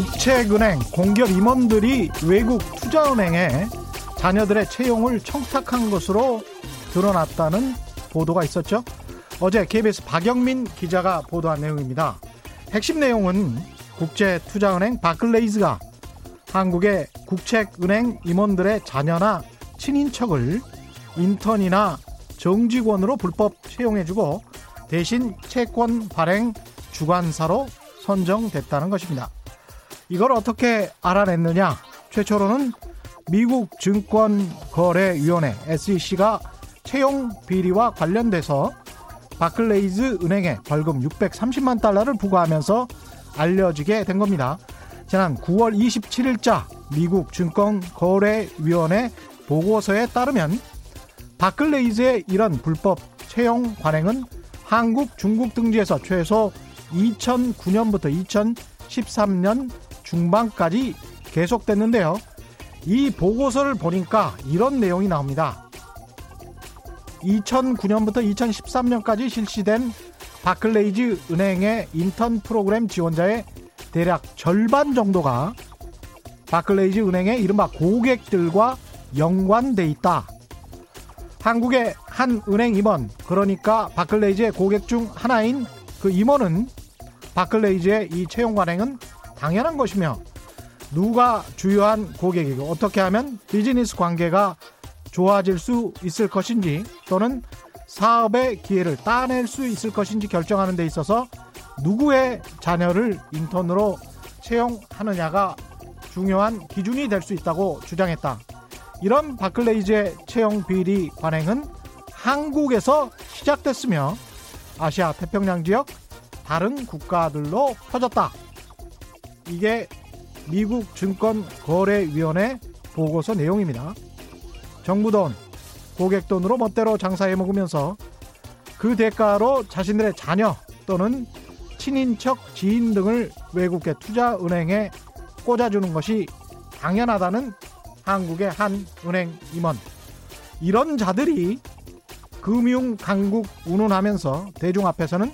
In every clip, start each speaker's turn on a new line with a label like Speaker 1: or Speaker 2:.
Speaker 1: 국책은행 공기업 임원들이 외국 투자은행에 자녀들의 채용을 청탁한 것으로 드러났다는 보도가 있었죠. 어제 KBS 박영민 기자가 보도한 내용입니다. 핵심 내용은 국제투자은행 바클레이즈가 한국의 국책은행 임원들의 자녀나 친인척을 인턴이나 정직원으로 불법 채용해주고 대신 채권 발행 주관사로 선정됐다는 것입니다. 이걸 어떻게 알아냈느냐? 최초로는 미국 증권거래위원회 SEC가 채용 비리와 관련돼서 바클레이즈 은행에 벌금 630만 달러를 부과하면서 알려지게 된 겁니다. 지난 9월 27일자 미국 증권거래위원회 보고서에 따르면 바클레이즈의 이런 불법 채용 관행은 한국, 중국 등지에서 최소 2009년부터 2013년 중반까지 계속됐는데요. 이 보고서를 보니까 이런 내용이 나옵니다. 2009년부터 2013년까지 실시된 바클레이즈 은행의 인턴 프로그램 지원자의 대략 절반 정도가 바클레이즈 은행의 이른바 고객들과 연관돼 있다. 한국의 한 은행 임원, 그러니까 바클레이즈의 고객 중 하나인 그 임원은 바클레이즈의 이 채용 관행은 당연한 것이며 누가 주요한 고객이고 어떻게 하면 비즈니스 관계가 좋아질 수 있을 것인지 또는 사업의 기회를 따낼 수 있을 것인지 결정하는 데 있어서 누구의 자녀를 인턴으로 채용하느냐가 중요한 기준이 될 수 있다고 주장했다. 이런 바클레이즈의 채용 비리 관행은 한국에서 시작됐으며 아시아 태평양 지역 다른 국가들로 퍼졌다. 이게 미국 증권거래위원회 보고서 내용입니다. 정부 돈, 고객 돈으로 멋대로 장사해 먹으면서 그 대가로 자신들의 자녀 또는 친인척, 지인 등을 외국계 투자 은행에 꽂아주는 것이 당연하다는 한국의 한 은행 임원. 이런 자들이 금융 강국 운운하면서 대중 앞에서는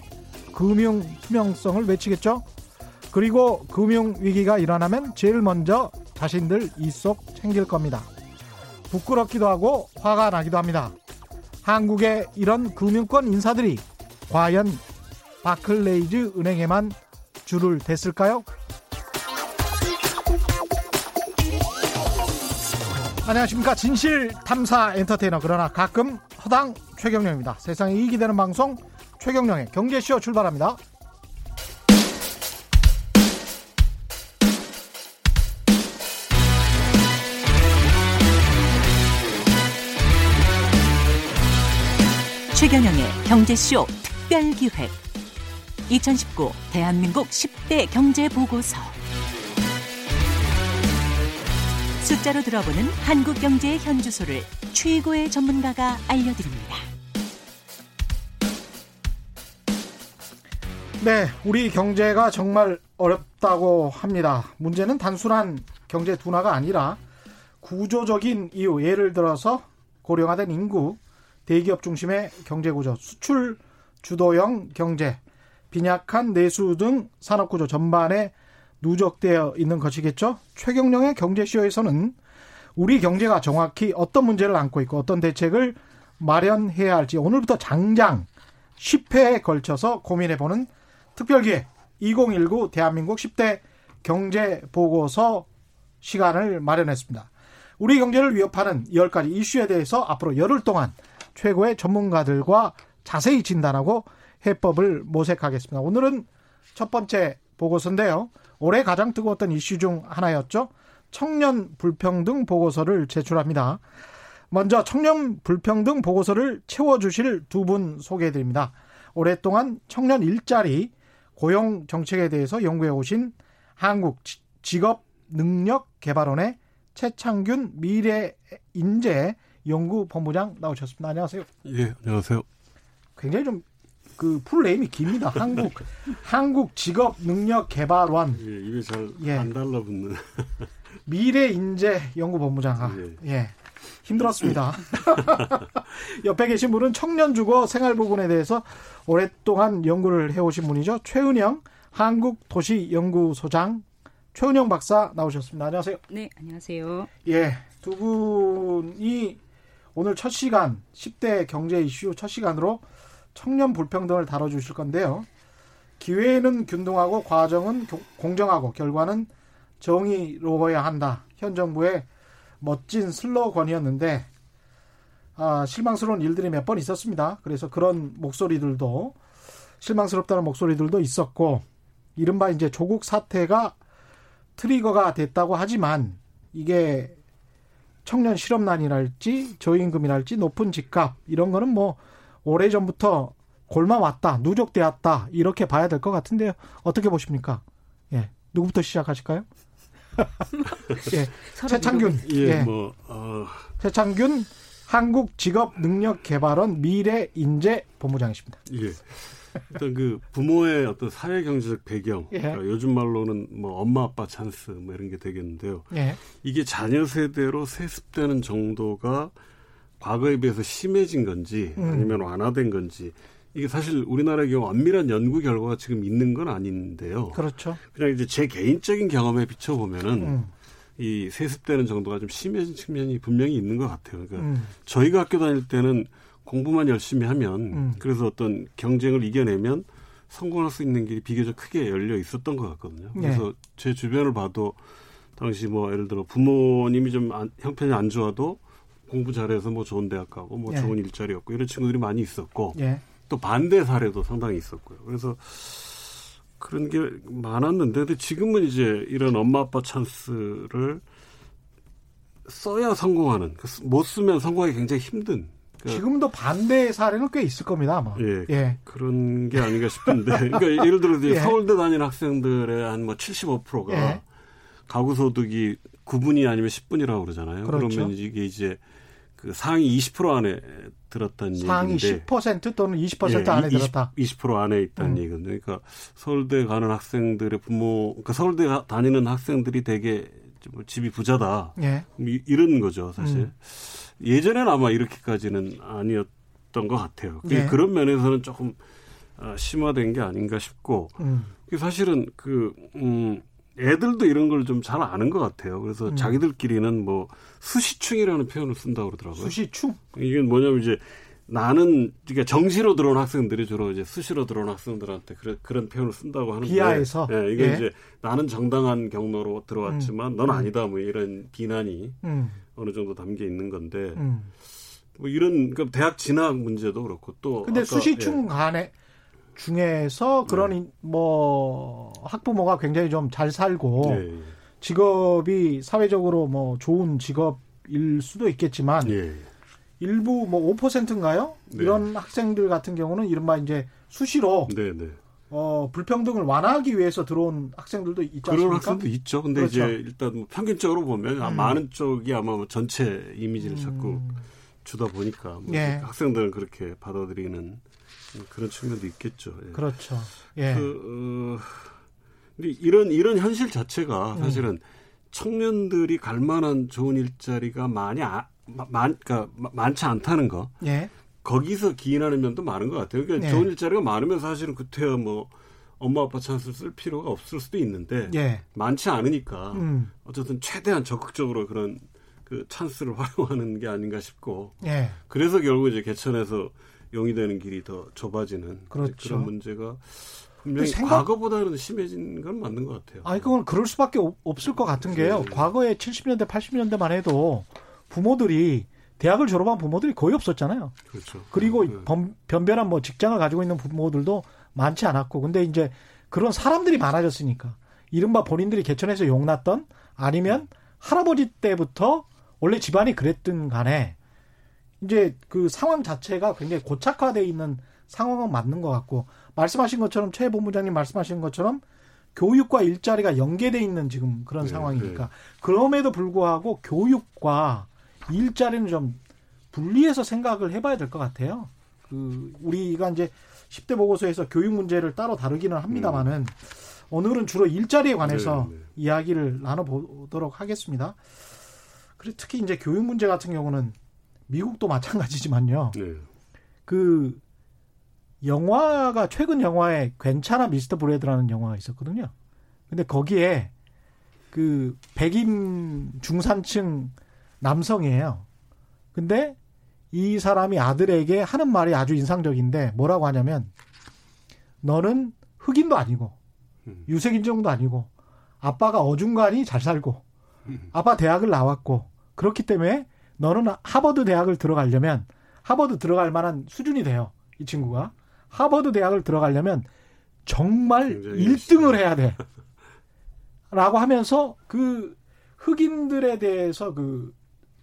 Speaker 1: 금융 투명성을 외치겠죠. 그리고 금융 위기가 일어나면 제일 먼저 자신들 이속 챙길 겁니다. 부끄럽기도 하고 화가 나기도 합니다. 한국의 이런 금융권 인사들이 과연 바클레이즈 은행에만 줄을 댔을까요? 안녕하십니까 진실 탐사 엔터테이너 그러나 가끔 허당 최경영입니다. 세상에 이익이 되는 방송 최경영의 경제쇼 출발합니다.
Speaker 2: 최경영의 경제쇼 특별기획 2019 대한민국 10대 경제보고서 숫자로 들어보는 한국 경제의 현주소를 최고의 전문가가 알려드립니다.
Speaker 1: 네, 우리 경제가 정말 어렵다고 합니다. 문제는 단순한 경제 둔화가 아니라 구조적인 이유, 예를 들어서 고령화된 인구, 대기업 중심의 경제 구조, 수출 주도형 경제, 빈약한 내수 등 산업 구조 전반에 누적되어 있는 것이겠죠. 최경령의 경제쇼에서는 우리 경제가 정확히 어떤 문제를 안고 있고 어떤 대책을 마련해야 할지 오늘부터 장장 10회에 걸쳐서 고민해보는 특별기획 2019 대한민국 10대 경제 보고서 시간을 마련했습니다. 우리 경제를 위협하는 10가지 이슈에 대해서 앞으로 열흘 동안 최고의 전문가들과 자세히 진단하고 해법을 모색하겠습니다. 오늘은 첫 번째 보고서인데요. 올해 가장 뜨거웠던 이슈 중 하나였죠. 청년 불평등 보고서를 제출합니다. 먼저 청년 불평등 보고서를 채워주실 두 분 소개해 드립니다. 오랫동안 청년 일자리 고용 정책에 대해서 연구해 오신 한국 직업 능력 개발원의 최창균 미래 인재 연구 본부장 나오셨습니다. 안녕하세요.
Speaker 3: 예, 안녕하세요.
Speaker 1: 굉장히 좀 그 풀네임이 깁니다. 한국 한국 직업 능력 개발원.
Speaker 3: 예, 입에 잘안 예. 달라붙는.
Speaker 1: 미래 인재 연구 본부장. 아, 예. 예. 힘들었습니다. 옆에 계신 분은 청년 주거 생활 부분에 대해서 오랫동안 연구를 해오신 분이죠. 최은영 한국도시연구소장 최은영 박사 나오셨습니다. 안녕하세요.
Speaker 4: 네, 안녕하세요.
Speaker 1: 예, 두 분이 오늘 첫 시간 10대 경제 이슈 첫 시간으로 청년 불평등을 다뤄주실 건데요. 기회는 균등하고 과정은 공정하고 결과는 정의로워야 한다. 현 정부의 멋진 슬로건이었는데 아, 실망스러운 일들이 몇 번 있었습니다. 그래서 그런 목소리들도 실망스럽다는 목소리들도 있었고 이른바 이제 조국 사태가 트리거가 됐다고 하지만 이게 청년 실업난이랄지 저임금이랄지 높은 집값 이런 거는 뭐 오래 전부터 골마 왔다 누적되었다 이렇게 봐야 될 것 같은데요. 어떻게 보십니까? 예. 누구부터 시작하실까요? 예. 최창균.
Speaker 3: 예, 예. 뭐, 어...
Speaker 1: 최창균 한국직업능력개발원 미래인재 본부장이십니다.
Speaker 3: 예. 일단 그 부모의 어떤 사회 경제적 배경, 예. 그러니까 요즘 말로는 뭐 엄마 아빠 찬스 뭐 이런 게 되겠는데요. 예. 이게 자녀 세대로 세습되는 정도가 과거에 비해서 심해진 건지 음. 아니면 완화된 건지 이게 사실 우리나라의 경우 엄밀한 연구 결과가 지금 있는 건 아닌데요.
Speaker 1: 그렇죠.
Speaker 3: 그냥 이제 제 개인적인 경험에 비춰보면은 음. 이 세습되는 정도가 좀 심해진 측면이 분명히 있는 것 같아요. 그러니까 음. 저희가 학교 다닐 때는 공부만 열심히 하면 음. 그래서 어떤 경쟁을 이겨내면 성공할 수 있는 길이 비교적 크게 열려 있었던 것 같거든요. 네. 그래서 제 주변을 봐도 당시 뭐 예를 들어 부모님이 좀 안, 형편이 안 좋아도 공부 잘해서 뭐 좋은 대학 가고 뭐 예. 좋은 일자리였고 이런 친구들이 많이 있었고 예. 또 반대 사례도 상당히 있었고요. 그래서 그런 게 많았는데 근데 지금은 이제 이런 엄마 아빠 찬스를 써야 성공하는 그못 쓰면 성공하기 굉장히 힘든
Speaker 1: 그 지금도 반대 사례는 꽤 있을 겁니다 아마.
Speaker 3: 예, 예. 그런 게 아닌가 싶은데 그러니까 예를 들어 서 예. 서울대 다니는 학생들의 한 뭐 75%가 예. 가구 소득이 9분이 아니면 10분이라고 그러잖아요. 그렇죠. 그러면 이게 이제 그 상위 20% 안에 들었다는
Speaker 1: 상위
Speaker 3: 얘기인데
Speaker 1: 상위 10% 또는 20% 예, 안에 20, 들었다.
Speaker 3: 20% 안에 있다는 음. 얘기거든요. 그러니까 서울대 가는 학생들의 부모, 그러니까 서울대 다니는 학생들이 되게 뭐 집이 부자다. 예. 이런 거죠, 사실. 음. 예전에는 아마 이렇게까지는 아니었던 것 같아요. 예. 그런 면에서는 조금 아, 심화된 게 아닌가 싶고, 음. 사실은 그, 음, 애들도 이런 걸 좀 잘 아는 것 같아요. 그래서 음. 자기들끼리는 뭐 수시충이라는 표현을 쓴다고 그러더라고요.
Speaker 1: 수시충?
Speaker 3: 이게 뭐냐면 이제 나는 그러니까 정시로 들어온 학생들이 주로 이제 수시로 들어온 학생들한테 그런 그런 표현을 쓴다고 하는데
Speaker 1: 비하에서
Speaker 3: 예, 이게 예. 이제 나는 정당한 경로로 들어왔지만 음. 넌 아니다 뭐 이런 비난이 음. 어느 정도 담겨 있는 건데 음. 뭐 이런 그 대학 진학 문제도 그렇고 또
Speaker 1: 근데 수시충 예. 간에 중에서 그런 네. 뭐 학부모가 굉장히 좀 잘 살고 네. 직업이 사회적으로 뭐 좋은 직업일 수도 있겠지만 네. 일부 뭐 5%인가요? 이런 학생들 같은 경우는 이른바 이제 수시로 네, 네. 어, 불평등을 완화하기 위해서 들어온 학생들도 있지 않습니까?
Speaker 3: 그런 학생도 있죠. 근데 그렇죠. 이제 일단 뭐 평균적으로 보면 음. 많은 쪽이 아마 뭐 전체 이미지를 자꾸 음. 주다 보니까 뭐 예. 학생들은 그렇게 받아들이는 그런 측면도 있겠죠.
Speaker 1: 예. 그렇죠. 예.
Speaker 3: 그, 어, 근데 이런 이런 현실 자체가 음. 사실은 음. 청년들이 갈 만한 좋은 일자리가 많이 아, 많, 그러니까 많지 않다는 거. 예. 거기서 기인하는 면도 많은 것 같아요. 그러니까 예. 좋은 일자리가 많으면 사실은 그때야 뭐 엄마 아빠 찬스를 쓸 필요가 없을 수도 있는데 예. 많지 않으니까 음. 어쨌든 최대한 적극적으로 그런 그 찬스를 활용하는 게 아닌가 싶고 예. 그래서 결국 이제 개천에서 용이되는 길이 더 좁아지는 그렇죠. 그런 문제가 분명히 생각... 과거보다는 심해진 건 맞는 것 같아요.
Speaker 1: 아니 그건 그럴 수밖에 없을 것 같은 게요. 네. 과거에 70년대 80년대만 해도 부모들이 대학을 졸업한 부모들이 거의 없었잖아요.
Speaker 3: 그렇죠.
Speaker 1: 그리고 네. 변변한 뭐 직장을 가지고 있는 부모들도 많지 않았고, 근데 이제 그런 사람들이 많아졌으니까 이른바 본인들이 개천에서 용났던 아니면 할아버지 때부터 원래 집안이 그랬든 간에 이제 그 상황 자체가 굉장히 고착화돼 있는 상황은 맞는 것 같고 말씀하신 것처럼 최 본부장님 말씀하신 것처럼 교육과 일자리가 연계돼 있는 지금 그런 네, 상황이니까 네. 그럼에도 불구하고 교육과 일자리는 좀 분리해서 생각을 해봐야 될 것 같아요. 그 우리가 이제 10대 보고서에서 교육 문제를 따로 다루기는 합니다만은 음. 오늘은 주로 일자리에 관해서 네, 네. 이야기를 나눠보도록 하겠습니다. 그리고 특히 이제 교육 문제 같은 경우는 미국도 마찬가지지만요. 네. 그 영화가 최근 영화에 괜찮아 미스터 브레드라는 영화가 있었거든요. 근데 거기에 그 백인 중산층 남성이에요. 근데 이 사람이 아들에게 하는 말이 아주 인상적인데 뭐라고 하냐면 너는 흑인도 아니고 음. 유색 인종도 아니고 아빠가 어중간히 잘 살고 음. 아빠 대학을 나왔고 그렇기 때문에 너는 하버드 대학을 들어가려면 하버드 들어갈 만한 수준이 돼요. 이 친구가 하버드 대학을 들어가려면 정말 1등을 해야 돼. 라고 하면서 그 흑인들에 대해서 그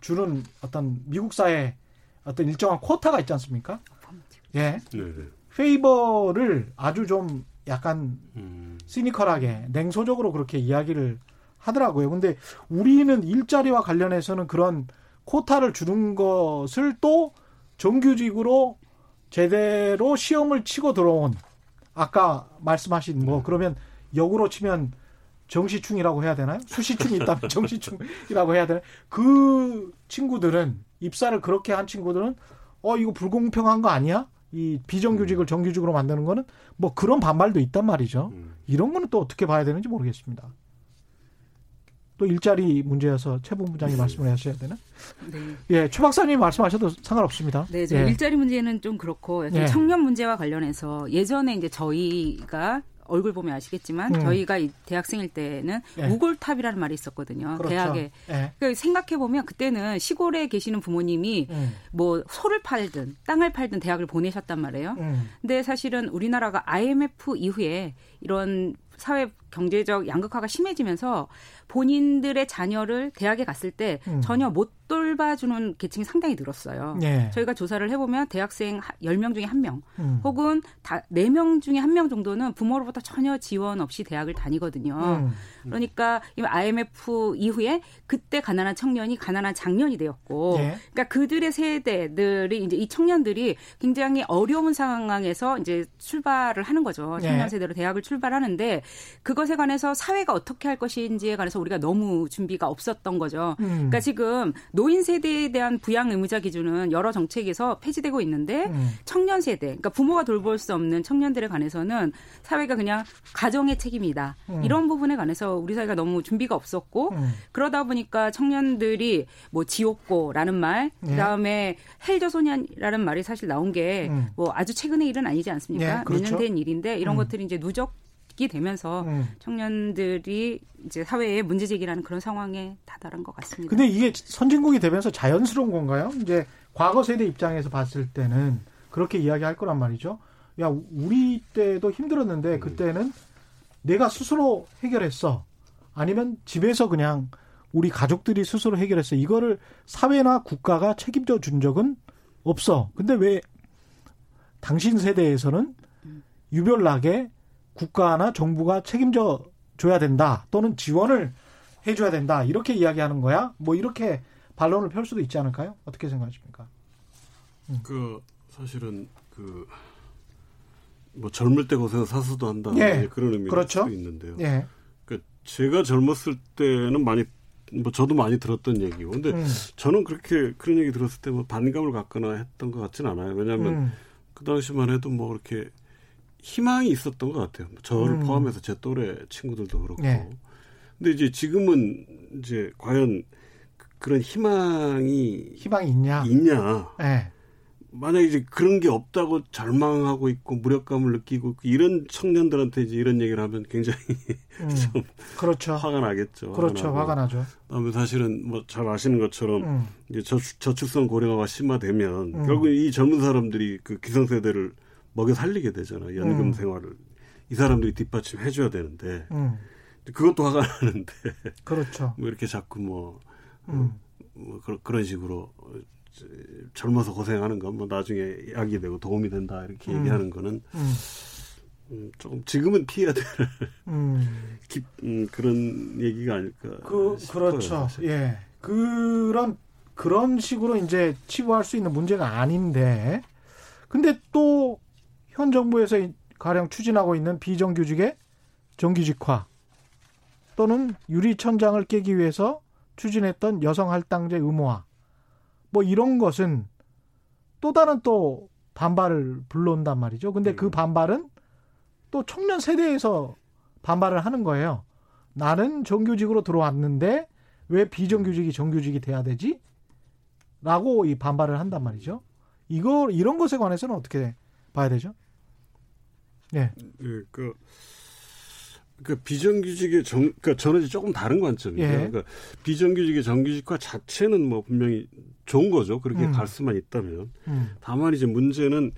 Speaker 1: 주는 어떤 미국 사회 어떤 일정한 쿼타가 있지 않습니까? 예. 네. 페이버를 아주 좀 약간 음. 시니컬하게 냉소적으로 그렇게 이야기를 하더라고요. 근데 우리는 일자리와 관련해서는 그런 쿼타를 주는 것을 또 정규직으로 제대로 시험을 치고 들어온 아까 말씀하신 뭐 네. 그러면 역으로 치면 정시충이라고 해야 되나요? 수시충이 있다면 정시충이라고 해야 되나요? 그 친구들은 입사를 그렇게 한 친구들은 어 이거 불공평한 거 아니야? 이 비정규직을 음. 정규직으로 만드는 거는 뭐 그런 반발도 있단 말이죠. 음. 이런 거는 또 어떻게 봐야 되는지 모르겠습니다. 또 일자리 문제여서 최 본부장이 네. 말씀을 하셔야 되나? 네. 예, 최 박사님 말씀하셔도 상관없습니다.
Speaker 4: 네, 예. 일자리 문제는 좀 그렇고 예. 청년 문제와 관련해서 예전에 이제 저희가 얼굴 보면 아시겠지만 음. 저희가 대학생일 때는 예. 우골탑이라는 말이 있었거든요. 그렇죠. 대학에. 예. 그러니까 생각해 보면 그때는 시골에 계시는 부모님이 음. 뭐 소를 팔든 땅을 팔든 대학을 보내셨단 말이에요. 음. 근데 사실은 우리나라가 IMF 이후에 이런 사회 경제적 양극화가 심해지면서 본인들의 자녀를 대학에 갔을 때 음. 전혀 못 돌봐주는 계층이 상당히 늘었어요. 네. 저희가 조사를 해보면 대학생 10명 중에 1명 음. 혹은 다 4명 중에 1명 정도는 부모로부터 전혀 지원 없이 대학을 다니거든요. 음. 그러니까 IMF 이후에 그때 가난한 청년이 가난한 장년이 되었고 네. 그러니까 그들의 세대들이 이제 이 청년들이 굉장히 어려운 상황에서 이제 출발을 하는 거죠. 청년 네. 세대로 대학을 출발하는데 그것에 관해서 사회가 어떻게 할 것인지에 관해서 우리가 너무 준비가 없었던 거죠. 음. 그러니까 지금 노인 세대에 대한 부양 의무자 기준은 여러 정책에서 폐지되고 있는데 음. 청년 세대, 그러니까 부모가 돌볼 수 없는 청년들에 관해서는 사회가 그냥 가정의 책임이다. 음. 이런 부분에 관해서 우리 사회가 너무 준비가 없었고 음. 그러다 보니까 청년들이 뭐 지옥고라는 말, 네. 그다음에 헬저 소년이라는 말이 사실 나온 게뭐 음. 아주 최근의 일은 아니지 않습니까? 네, 그렇죠. 몇년 된 일인데 이런 음. 것들이 이제 누적 이 되면서 음. 청년들이 이제 사회에 문제 제기라는 그런 상황에 다다른 것 같습니다.
Speaker 1: 근데 이게 선진국이 되면서 자연스러운 건가요? 이제 과거 세대 입장에서 봤을 때는 그렇게 이야기할 거란 말이죠. 야, 우리 때도 힘들었는데 음. 그때는 내가 스스로 해결했어. 아니면 집에서 그냥 우리 가족들이 스스로 해결했어. 이거를 사회나 국가가 책임져 준 적은 없어. 근데 왜 당신 세대에서는 음. 유별나게 국가나 정부가 책임져 줘야 된다 또는 지원을 해줘야 된다 이렇게 이야기하는 거야 뭐 이렇게 반론을 펼 수도 있지 않을까요 어떻게 생각하십니까
Speaker 3: 음. 그 사실은 그 뭐 젊을 때 고생 사수도 한다 예. 그런 의미가 그렇죠. 있는데요 예. 그 제가 젊었을 때는 많이 뭐 저도 많이 들었던 얘기고 근데 음. 저는 그렇게 그런 얘기 들었을 때 뭐 반감을 갖거나 했던 것 같지는 않아요 왜냐하면 음. 그 당시만 해도 뭐 그렇게 희망이 있었던 것 같아요. 저를 음. 포함해서 제 또래 친구들도 그렇고. 네. 근데 이제 지금은 이제 과연 그, 그런 희망이
Speaker 1: 희망이 있냐?
Speaker 3: 있냐? 네. 만약 이제 그런 게 없다고 절망하고 있고 무력감을 느끼고 이런 청년들한테 이제 이런 얘기를 하면 굉장히 음. 좀
Speaker 1: 그렇죠.
Speaker 3: 화가 나겠죠.
Speaker 1: 그렇죠. 화가, 화가 나죠.
Speaker 3: 그다음에 사실은 뭐 잘 아시는 것처럼 음. 이제 저축, 저축성 고령화가 심화되면 음. 결국 이 젊은 사람들이 그 기성세대를 먹여 살리게 되잖아요. 연금 음. 생활을 이 사람들이 뒷받침 해 줘야 되는데 음. 그것도 화가 나는데
Speaker 1: 그렇죠.
Speaker 3: 뭐 이렇게 자꾸 뭐, 음. 뭐 그런 식으로 젊어서 고생하는 건 뭐 나중에 약이 되고 도움이 된다 이렇게 음. 얘기하는 거는 음. 음, 조금 지금은 피해야 될 음, 그런 얘기가 아닐까. 그 싶어요,
Speaker 1: 그렇죠. 사실. 예. 그런 그런 식으로 이제 치부할 수 있는 문제가 아닌데 근데 또 현 정부에서 가령 추진하고 있는 비정규직의 정규직화 또는 유리천장을 깨기 위해서 추진했던 여성 할당제 의무화 뭐 이런 것은 또 다른 또 반발을 불러온단 말이죠. 근데 그 음. 반발은 또 청년 세대에서 반발을 하는 거예요. 나는 정규직으로 들어왔는데 왜 비정규직이 정규직이 돼야 되지? 라고 이 반발을 한단 말이죠. 이거 이런 것에 관해서는 어떻게 봐야 되죠?
Speaker 3: 네. 네, 그, 그 비정규직의 정, 그러니까 저는 조금 다른 관점이에요. 예. 그러니까 비정규직의 정규직화 자체는 뭐 분명히 좋은 거죠. 그렇게 음. 갈 수만 있다면. 음. 다만 이제 문제는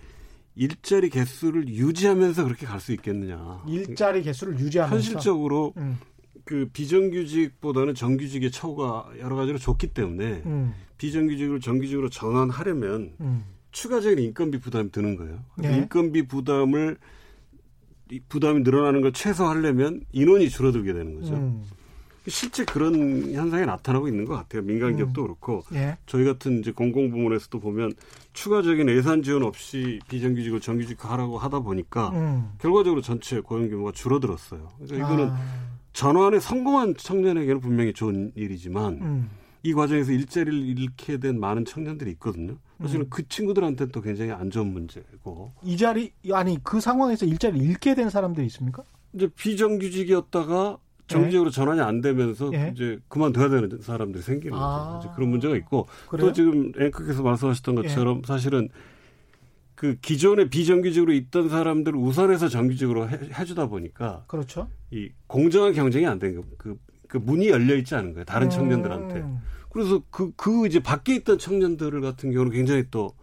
Speaker 3: 일자리 개수를 유지하면서 그렇게 갈 수 있겠느냐.
Speaker 1: 일자리 개수를 유지하면서
Speaker 3: 현실적으로 음. 그 비정규직보다는 정규직의 처우가 여러 가지로 좋기 때문에 음. 비정규직을 정규직으로 전환하려면 음. 추가적인 인건비 부담이 드는 거예요. 네. 인건비 부담을 부담이 늘어나는 걸 최소화하려면 인원이 줄어들게 되는 거죠. 음. 실제 그런 현상이 나타나고 있는 것 같아요. 민간 기업도 음. 그렇고 예. 저희 같은 이제 공공 부문에서도 보면 추가적인 예산 지원 없이 비정규직을 정규직화하라고 하다 보니까 음. 결과적으로 전체 고용 규모가 줄어들었어요. 그러니까 이거는 아. 전환에 성공한 청년에게는 분명히 좋은 일이지만 음. 이 과정에서 일자리를 잃게 된 많은 청년들이 있거든요. 사실은 음. 그 친구들한테는 또 굉장히 안 좋은 문제고.
Speaker 1: 이 자리 아니 그 상황에서 일자리를 잃게 된 사람들이 있습니까?
Speaker 3: 이제 비정규직이었다가 정규직으로 네. 전환이 안 되면서 네. 이제 그만둬야 되는 사람들이 생기는 아. 거죠. 그런 문제가 있고 그래요? 또 지금 앵커께서 말씀하셨던 것처럼 네. 사실은 그 기존에 비정규직으로 있던 사람들을 우선해서 정규직으로 해, 해주다 보니까
Speaker 1: 그렇죠.
Speaker 3: 이 공정한 경쟁이 안 되는 그, 그 문이 열려 있지 않은 거예요. 다른 음. 청년들한테. 그래서 그, 그 이제 밖에 있던 청년들 같은 경우는 굉장히 또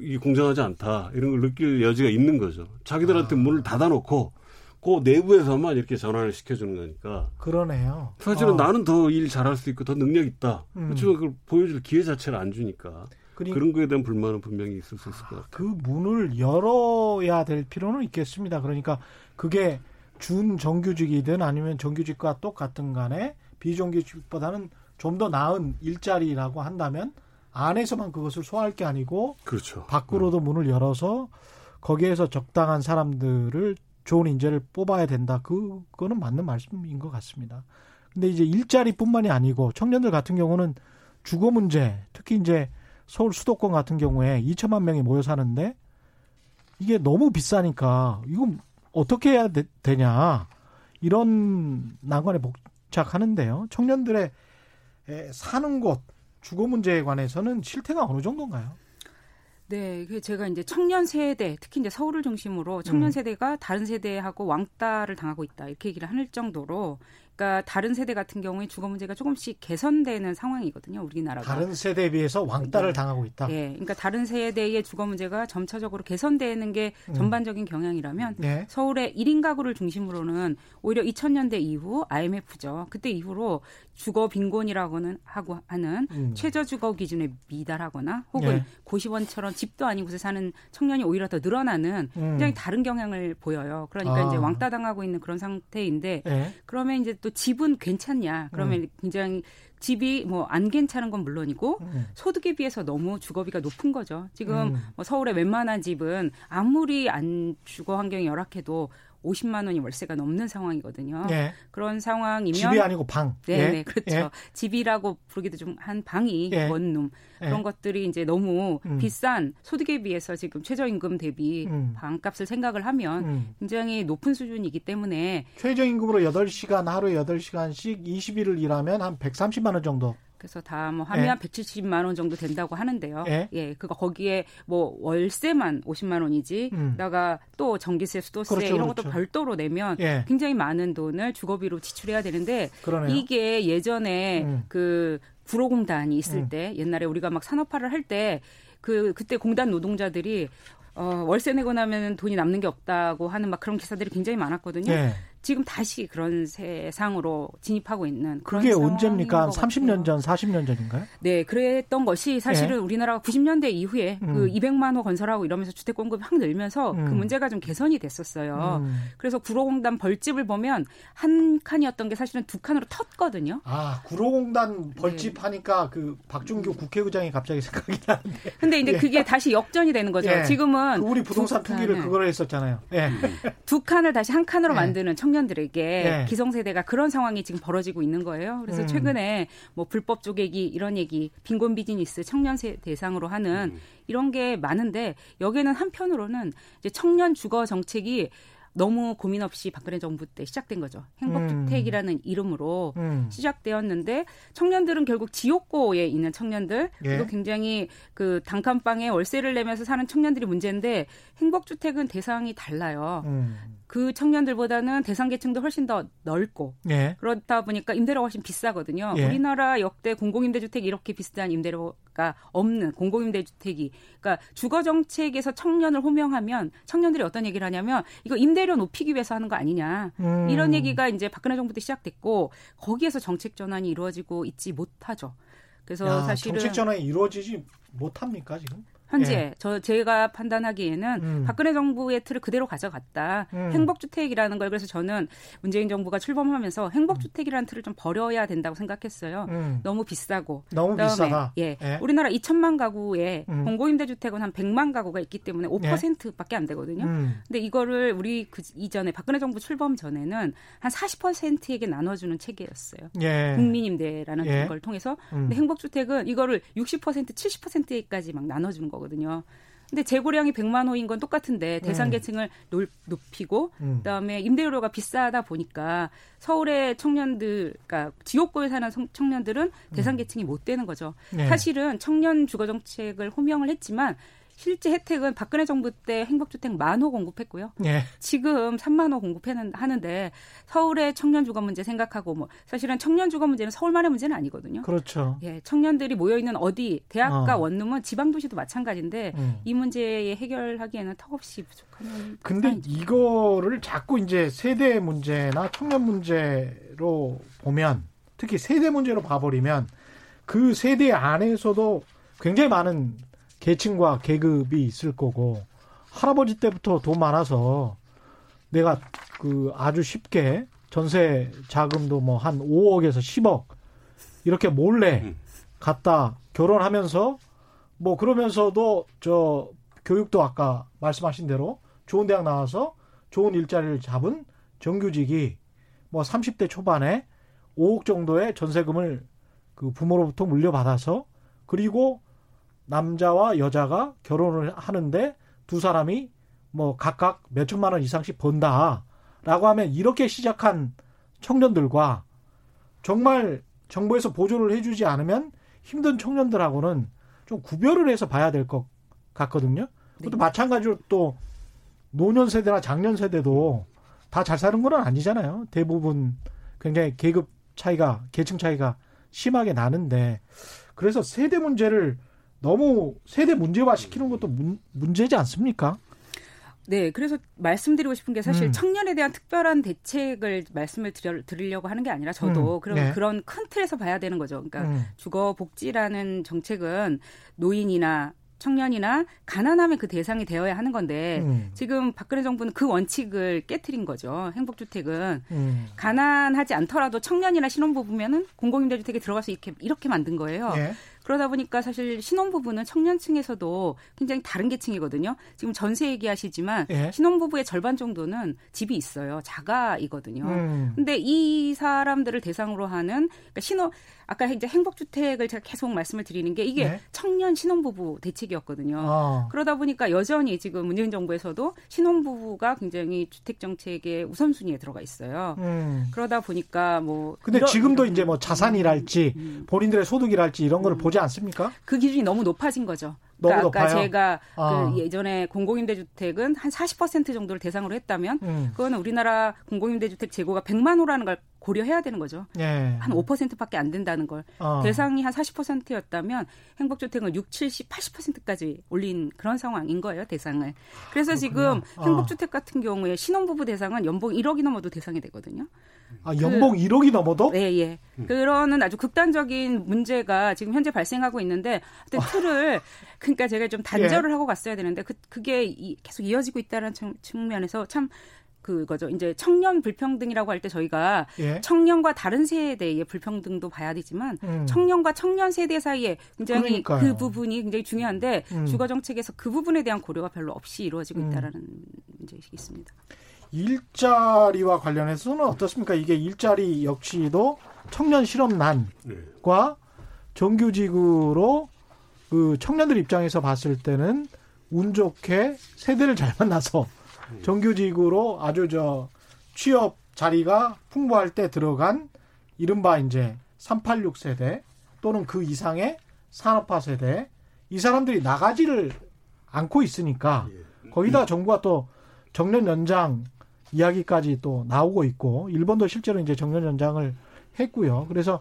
Speaker 3: 이 공정하지 않다 이런 걸 느낄 여지가 있는 거죠. 자기들한테 아. 문을 닫아놓고 그 내부에서만 이렇게 전환을 시켜주는 거니까.
Speaker 1: 그러네요.
Speaker 3: 사실은 어. 나는 더 일 잘할 수 있고 더 능력 있다. 음. 그렇지만 그걸 보여줄 기회 자체를 안 주니까. 그러니까 그런 거에 대한 불만은 분명히 있을 수 있을 것 같아요.
Speaker 1: 그 문을 열어야 될 필요는 있겠습니다. 그러니까 그게 준 정규직이든 아니면 정규직과 똑같은 간에 비정규직보다는 좀 더 나은 일자리라고 한다면 안에서만 그것을 소화할 게 아니고
Speaker 3: 그렇죠.
Speaker 1: 밖으로도 음. 문을 열어서 거기에서 적당한 사람들을 좋은 인재를 뽑아야 된다. 그거는 맞는 말씀인 것 같습니다. 근데 이제 일자리뿐만이 아니고 청년들 같은 경우는 주거 문제, 특히 이제 서울 수도권 같은 경우에 2천만 명이 모여 사는데 이게 너무 비싸니까 이건 어떻게 해야 되, 냐 이런 난관에 복착하는데요. 청년들의 사는 곳, 주거 문제에 관해서는 실태가 어느 정도인가요?
Speaker 4: 네, 그 제가 이제 청년 세대, 특히 이제 서울을 중심으로 청년 음. 세대가 다른 세대하고 왕따를 당하고 있다 이렇게 얘기를 할 정도로 그러니까 다른 세대 같은 경우에 주거 문제가 조금씩 개선되는 상황이거든요. 우리나라가.
Speaker 1: 다른 세대에 비해서 왕따를 네. 당하고 있다.
Speaker 4: 예. 네. 그러니까 다른 세대의 주거 문제가 점차적으로 개선되는 게 음. 전반적인 경향이라면 네. 서울의 1인 가구를 중심으로는 오히려 2000년대 이후 IMF죠. 그때 이후로 주거 빈곤이라고는 하고 하는 음. 최저 주거 기준에 미달하거나 혹은 네. 고시원처럼 집도 아닌 곳에 사는 청년이 오히려 더 늘어나는 음. 굉장히 다른 경향을 보여요. 그러니까 아. 이제 왕따 당하고 있는 그런 상태인데 네. 그러면 이제 또 집은 괜찮냐? 그러면 음. 굉장히 집이 뭐 안 괜찮은 건 물론이고 음. 소득에 비해서 너무 주거비가 높은 거죠. 지금 음. 뭐 서울의 웬만한 집은 아무리 안 주거 환경이 열악해도 50만 원이 월세가 넘는 상황이거든요. 예. 그런 상황이면
Speaker 1: 집이 아니고 방.
Speaker 4: 네, 예. 네, 그렇죠. 예. 집이라고 부르기도 좀 한 방이 예. 원룸 예. 그런 것들이 이제 너무 음. 비싼 소득에 비해서 지금 최저임금 대비 음. 방값을 생각을 하면 음. 굉장히 높은 수준이기 때문에
Speaker 1: 최저임금으로 8시간 하루에 8시간씩 20일을 일하면 한 130만 원 정도
Speaker 4: 그래서 다 뭐 하면 예. 170만 원 정도 된다고 하는데요. 예. 예. 그거 거기에 뭐 월세만 50만 원이지, 음. 다가 또 전기세, 수도세 그렇죠, 이런 것도 그렇죠. 별도로 내면 예. 굉장히 많은 돈을 주거비로 지출해야 되는데 그러네요. 이게 예전에 음. 그 구로공단이 있을 음. 때 옛날에 우리가 막 산업화를 할 때 그 그때 공단 노동자들이 어, 월세 내고 나면 돈이 남는 게 없다고 하는 막 그런 기사들이 굉장히 많았거든요. 네. 지금 다시 그런 세상으로 진입하고 있는 그런
Speaker 1: 그게 언제입니까? 30년 전, 40년 전인가요?
Speaker 4: 네, 그랬던 것이 사실은 네. 우리나라가 90년대 이후에 음. 그 200만 호 건설하고 이러면서 주택 공급이 확 늘면서 그 음. 그 문제가 좀 개선이 됐었어요. 음. 그래서 구로공단 벌집을 보면 한 칸이었던 게 사실은 두 칸으로 텄거든요.
Speaker 1: 아, 구로공단 벌집 네. 하니까 그 박준규 국회의장이 갑자기 생각이 나는데.
Speaker 4: 근데 이제 예. 그게 다시 역전이 되는 거죠. 예. 지금은
Speaker 1: 그 우리 부동산 투기를 그거로 했었잖아요. 예.
Speaker 4: 두 칸을 다시 한 칸으로 예. 만드는 청 청년들에게 네. 기성세대가 그런 상황이 지금 벌어지고 있는 거예요. 그래서 음. 최근에 뭐 불법 쪼개기 이런 얘기, 빈곤 비즈니스 청년 세 대상으로 하는 음. 이런 게 많은데 여기에는 한편으로는 이제 청년 주거 정책이 너무 고민 없이 박근혜 정부 때 시작된 거죠. 행복주택이라는 음. 이름으로 음. 시작되었는데 청년들은 결국 지옥고에 있는 청년들 예. 그리고 굉장히 그 단칸방에 월세를 내면서 사는 청년들이 문제인데 행복주택은 대상이 달라요. 음. 그 청년들보다는 대상 계층도 훨씬 더 넓고 예. 그렇다 보니까 임대료가 훨씬 비싸거든요. 예. 우리나라 역대 공공임대주택 이렇게 비싼 임대료가 없는 공공임대주택이 그러니까 주거 정책에서 청년을 호명하면 청년들이 어떤 얘기를 하냐면 이거 임대료 높이기 위해서 하는 거 아니냐 음. 이런 얘기가 이제 박근혜 정부 때 시작됐고 거기에서 정책 전환이 이루어지고 있지 못하죠. 그래서 야, 사실은
Speaker 1: 정책 전환이 이루어지지 못합니까 지금?
Speaker 4: 현재 예. 저 제가 판단하기에는 음. 박근혜 정부의 틀을 그대로 가져갔다. 음. 행복주택이라는 걸 그래서 저는 문재인 정부가 출범하면서 행복주택이라는 틀을 좀 버려야 된다고 생각했어요. 음. 너무 비싸고
Speaker 1: 너무 비싸다.
Speaker 4: 예. 예. 우리나라 2천만 가구에 음. 공고임대주택은 한 100만 가구가 있기 때문에 5%밖에 안 되거든요. 음. 근데 이거를 우리 그 이전에 박근혜 정부 출범 전에는 한 40%에게 나눠주는 체계였어요. 예. 국민임대라는 예. 걸 통해서. 음. 근데 행복주택은 이거를 60% 70%까지 막 나눠주는 거. 거거든요. 근데 재고량이 100만 호인 건 똑같은데 대상 음. 계층을 높이고 음. 그다음에 임대료가 비싸다 보니까 서울의 청년들 그러니까 지역구에 사는 청년들은 대상 음. 계층이 못 되는 거죠. 네. 사실은 청년 주거 정책을 호명을 했지만 실제 혜택은 박근혜 정부 때 행복주택 만 호 공급했고요. 예. 지금 3만 호 공급하는데 서울의 청년 주거 문제 생각하고 뭐 사실은 청년 주거 문제는 서울만의 문제는 아니거든요.
Speaker 1: 그렇죠.
Speaker 4: 예, 청년들이 모여 있는 어디 대학과 어. 원룸은 지방 도시도 마찬가지인데 음. 이 문제에 해결하기에는 턱없이 부족한.
Speaker 1: 근데 상황이죠. 이거를 자꾸 이제 세대 문제나 청년 문제로 보면 특히 세대 문제로 봐버리면 그 세대 안에서도 굉장히 많은 계층과 계급이 있을 거고 할아버지 때부터 돈 많아서 내가 그 아주 쉽게 전세 자금도 뭐 한 5억에서 10억 이렇게 몰래 음. 갖다 결혼하면서 뭐 그러면서도 저 교육도 아까 말씀하신 대로 좋은 대학 나와서 좋은 일자리를 잡은 정규직이 뭐 30대 초반에 5억 정도의 전세금을 그 부모로부터 물려받아서 그리고 남자와 여자가 결혼을 하는데 두 사람이 뭐 각각 몇 천만 원 이상씩 번다라고 하면 이렇게 시작한 청년들과 정말 정부에서 보조를 해주지 않으면 힘든 청년들하고는 좀 구별을 해서 봐야 될 것 같거든요. 그것도 네. 마찬가지로 또 노년 세대나 장년 세대도 다 잘 사는 건 아니잖아요. 대부분 굉장히 계급 차이가 계층 차이가 심하게 나는데 그래서 세대 문제를 너무 세대 문제화 시키는 것도 문, 문제지 않습니까?
Speaker 4: 네, 그래서 말씀드리고 싶은 게 사실 음. 청년에 대한 특별한 대책을 말씀을 드려, 드리려고 하는 게 아니라 저도 음. 그런 네. 그런 큰 틀에서 봐야 되는 거죠. 그러니까 음. 주거 복지라는 정책은 노인이나 청년이나 가난하면 그 대상이 되어야 하는 건데 음. 지금 박근혜 정부는 그 원칙을 깨뜨린 거죠. 행복주택은 음. 가난하지 않더라도 청년이나 신혼부부면은 공공임대주택에 들어가서 이렇게 이렇게 만든 거예요. 예. 그러다 보니까 사실 신혼부부는 청년층에서도 굉장히 다른 계층이거든요. 지금 전세 얘기하시지만 예. 신혼부부의 절반 정도는 집이 있어요. 자가이거든요. 음. 근데 이 사람들을 대상으로 하는 그러니까 신혼 아까 이제 행복주택을 제가 계속 말씀을 드리는 게 이게 네? 청년 신혼부부 대책이었거든요. 어. 그러다 보니까 여전히 지금 문재인 정부에서도 신혼부부가 굉장히 주택 정책의 우선순위에 들어가 있어요. 음. 그러다 보니까 뭐
Speaker 1: 근데 이런, 지금도 이런, 이제 뭐 자산이랄지 음, 음. 본인들의 소득이랄지 이런 거를 음. 보지 않습니까?
Speaker 4: 그 기준이 너무 높아진 거죠. 그러니까 아까 제가 아. 그 예전에 공공임대주택은 한 40% 정도를 대상으로 했다면 음. 그거는 우리나라 공공임대주택 재고가 100만 호라는 걸 고려해야 되는 거죠. 예. 한 5%밖에 안 된다는 걸. 어. 대상이 한 40%였다면 행복주택은 6, 70, 80%까지 올린 그런 상황인 거예요, 대상을. 그래서 아, 지금 어. 행복주택 같은 경우에 신혼부부 대상은 연봉 1억이 넘어도 대상이 되거든요.
Speaker 1: 아, 연봉 그, 1억이 넘어도?
Speaker 4: 네, 예. 음. 그러는 아주 극단적인 문제가 지금 현재 발생하고 있는데 하여튼 아. 틀을 그러니까 제가 좀 단절을 예. 하고 갔어야 되는데 그 그게 이, 계속 이어지고 있다는 측면에서 참 그거죠. 이제 청년 불평등이라고 할 때 저희가 예. 청년과 다른 세대의 불평등도 봐야 되지만 음. 청년과 청년 세대 사이에 굉장히 그러니까요. 그 부분이 굉장히 중요한데 음. 주거 정책에서 그 부분에 대한 고려가 별로 없이 이루어지고 음. 있다라는 음. 문제가 있습니다.
Speaker 1: 일자리와 관련해서는 어떻습니까? 이게 일자리 역시도 청년 실업난과 정규직으로 그 청년들 입장에서 봤을 때는 운 좋게 세대를 잘 만나서 정규직으로 아주 저 취업 자리가 풍부할 때 들어간 이른바 이제 386 세대 또는 그 이상의 산업화 세대 이 사람들이 나가지를 않고 있으니까 예. 거기다 정부가 또 정년 연장 이야기까지 또 나오고 있고 일본도 실제로 이제 정년 연장을 했고요. 그래서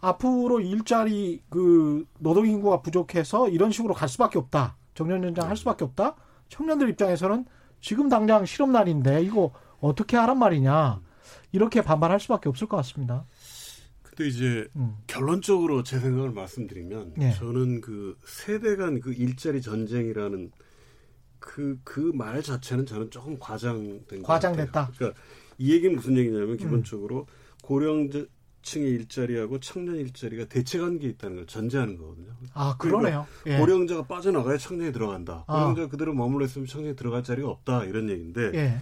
Speaker 1: 앞으로 일자리 그 노동 인구가 부족해서 이런 식으로 갈 수밖에 없다. 정년 연장 할 수밖에 없다. 청년들 입장에서는 지금 당장 실업 날인데 이거 어떻게 하란 말이냐. 이렇게 반발할 수밖에 없을 것 같습니다.
Speaker 3: 근데 이제 음. 결론적으로 제 생각을 말씀드리면 네. 저는 그 세대 간 그 일자리 전쟁이라는 그 그 말 자체는 저는 조금 과장된
Speaker 1: 과장됐다.
Speaker 3: 그러니까 이 얘기는 무슨 얘기냐면 음. 기본적으로 음. 고령 층의 일자리하고 청년 일자리가 대체 관계에 있다는 걸 전제하는 거거든요.
Speaker 1: 아 그러네요.
Speaker 3: 예. 고령자가 빠져나가야 청년이 들어간다. 아. 고령자가 그대로 머물러 있으면 청년이 들어갈 자리가 없다 이런 얘기인데 예.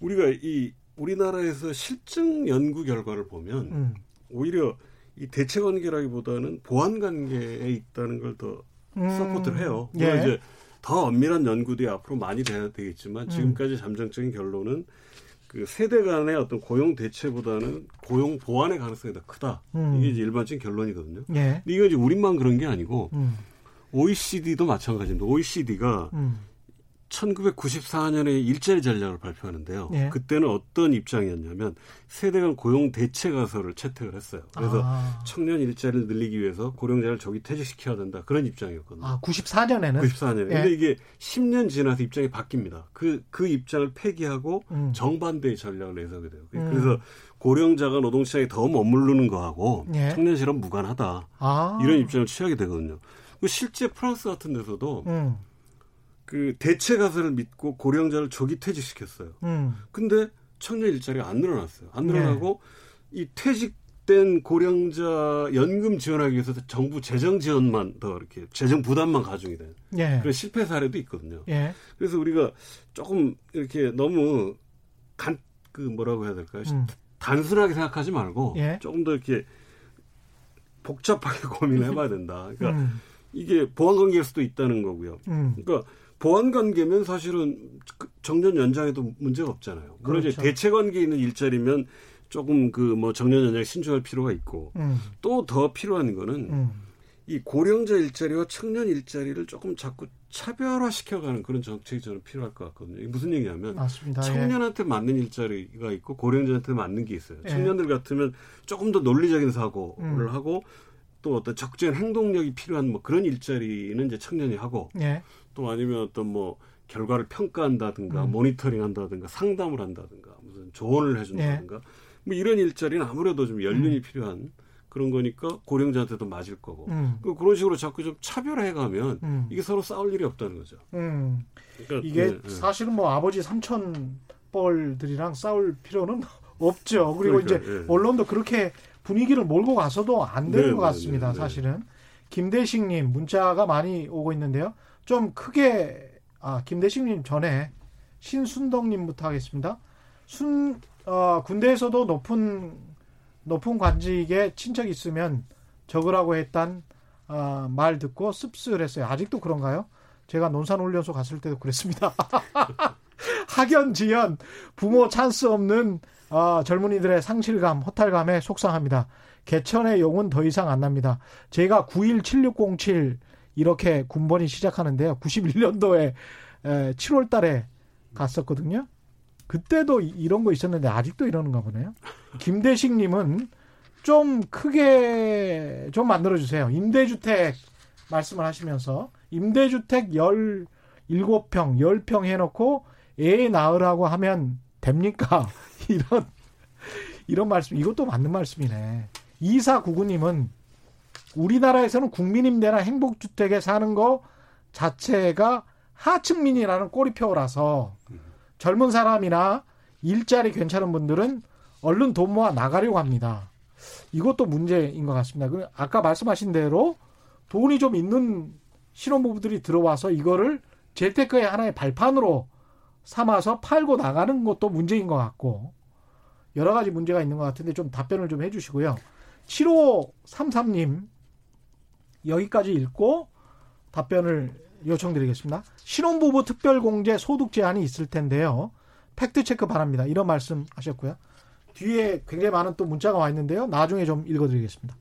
Speaker 3: 우리가 이 우리나라에서 실증 연구 결과를 보면 음. 오히려 이 대체 관계라기보다는 보완 관계에 있다는 걸 더 음. support를 해요. 예. 이제 더 엄밀한 연구들이 앞으로 많이 돼야 되겠지만 음. 지금까지 잠정적인 결론은 그 세대 간의 어떤 고용 대체보다는 고용 보완의 가능성이 더 크다. 음. 이게 이제 일반적인 결론이거든요. 예. 근데 이거 이제 우리만 그런 게 아니고 음. OECD도 마찬가지입니다. OECD가 음. 1994년에 일자리 전략을 발표하는데요. 예. 그때는 어떤 입장이었냐면 세대 간 고용 대체 가설을 채택을 했어요. 그래서 아. 청년 일자리를 늘리기 위해서 고령자를 저기 퇴직시켜야 된다. 그런 입장이었거든요.
Speaker 1: 아, 94년에는
Speaker 3: 94년에. 예. 근데 이게 10년 지나서 입장이 바뀝니다. 그 그 입장을 폐기하고 음. 정반대의 전략을 내세우게 돼요. 음. 그래서 고령자가 노동시장에 더 머무르는 거하고 예. 청년 실업 무관하다. 아. 이런 입장을 취하게 되거든요. 그 실제 프랑스 같은 데서도 음. 그 대체 가설을 믿고 고령자를 조기 퇴직시켰어요. 음. 근데 청년 일자리가 안 늘어났어요. 안 늘어나고 네. 이 퇴직된 고령자 연금 지원하기 위해서 정부 재정 지원만 더 이렇게 재정 부담만 가중이 된 네. 그런 실패 사례도 있거든요. 네. 그래서 우리가 조금 이렇게 너무 간 그 뭐라고 해야 될까요? 음. 단순하게 생각하지 말고 예. 조금 더 이렇게 복잡하게 고민을 해봐야 된다. 그러니까 음. 이게 보완 관계일 수도 있다는 거고요. 음. 그러니까 보완 관계면 사실은 그 정년 연장에도 문제가 없잖아요. 물론 그렇죠. 이제 대체 관계에 있는 일자리면 조금 그 뭐 정년 연장 신중할 필요가 있고 음. 또더 필요한 거는 음. 이 고령자 일자리와 청년 일자리를 조금 자꾸 차별화 시켜가는 그런 정책이 저는 필요할 것 같거든요. 이게 무슨 얘기냐면 맞습니다. 예. 청년한테 예. 맞는 일자리가 있고 고령자한테 맞는 게 있어요. 예. 청년들 같으면 조금 더 논리적인 사고를 음. 하고 또 어떤 적절한 행동력이 필요한 뭐 그런 일자리는 이제 청년이 하고 예. 또 아니면 어떤 뭐 결과를 평가한다든가 음. 모니터링 한다든가 상담을 한다든가 무슨 조언을 해준다든가 네. 뭐 이런 일자리는 아무래도 좀 연륜이 음. 필요한 그런 거니까 고령자한테도 맞을 거고 음. 그 그런 식으로 자꾸 좀 차별해 가면 음. 이게 서로 싸울 일이 없다는 거죠. 음.
Speaker 1: 그러니까 이게 네, 네. 사실은 뭐 아버지 삼촌 뻘들이랑 싸울 필요는 없죠. 그리고 그러니까, 이제 네. 언론도 그렇게 분위기를 몰고 가서도 안 되는 네, 것 네, 같습니다. 사실은 김대식님 문자가 많이 오고 있는데요. 좀 크게 아 김대식님 전에 신순덕님부터 하겠습니다. 순 어, 군대에서도 높은 높은 관직에 친척 있으면 적으라고 했단 어, 말 듣고 씁쓸했어요. 아직도 그런가요? 제가 논산훈련소 갔을 때도 그랬습니다. 학연 지연 부모 찬스 없는 어, 젊은이들의 상실감, 허탈감에 속상합니다. 개천의 용은 더 이상 안 납니다. 제가 917607 이렇게 군번이 시작하는데요. 91년도에 7월 달에 갔었거든요. 그때도 이런 거 있었는데 아직도 이러는가 보네요. 김대식 님은 좀 크게 좀 만들어 주세요. 임대주택 말씀을 하시면서 임대주택 17평, 10평 해 놓고 애 낳으라고 하면 됩니까? 이런 이런 말씀 이것도 맞는 말씀이네. 이사 구구님은 우리나라에서는 국민임대나 행복주택에 사는 거 자체가 하층민이라는 꼬리표라서 젊은 사람이나 일자리 괜찮은 분들은 얼른 돈 모아 나가려고 합니다. 이것도 문제인 것 같습니다. 그 아까 말씀하신 대로 돈이 좀 있는 신혼부부들이 들어와서 이거를 재테크의 하나의 발판으로 삼아서 팔고 나가는 것도 문제인 것 같고 여러 가지 문제가 있는 것 같은데 좀 답변을 좀 해주시고요. 7533님 여기까지 읽고 답변을 요청드리겠습니다. 신혼부부 특별공제 소득 제한이 있을 텐데요. 팩트 체크 바랍니다. 이런 말씀 하셨고요. 뒤에 굉장히 많은 또 문자가 와 있는데요. 나중에 좀 읽어드리겠습니다.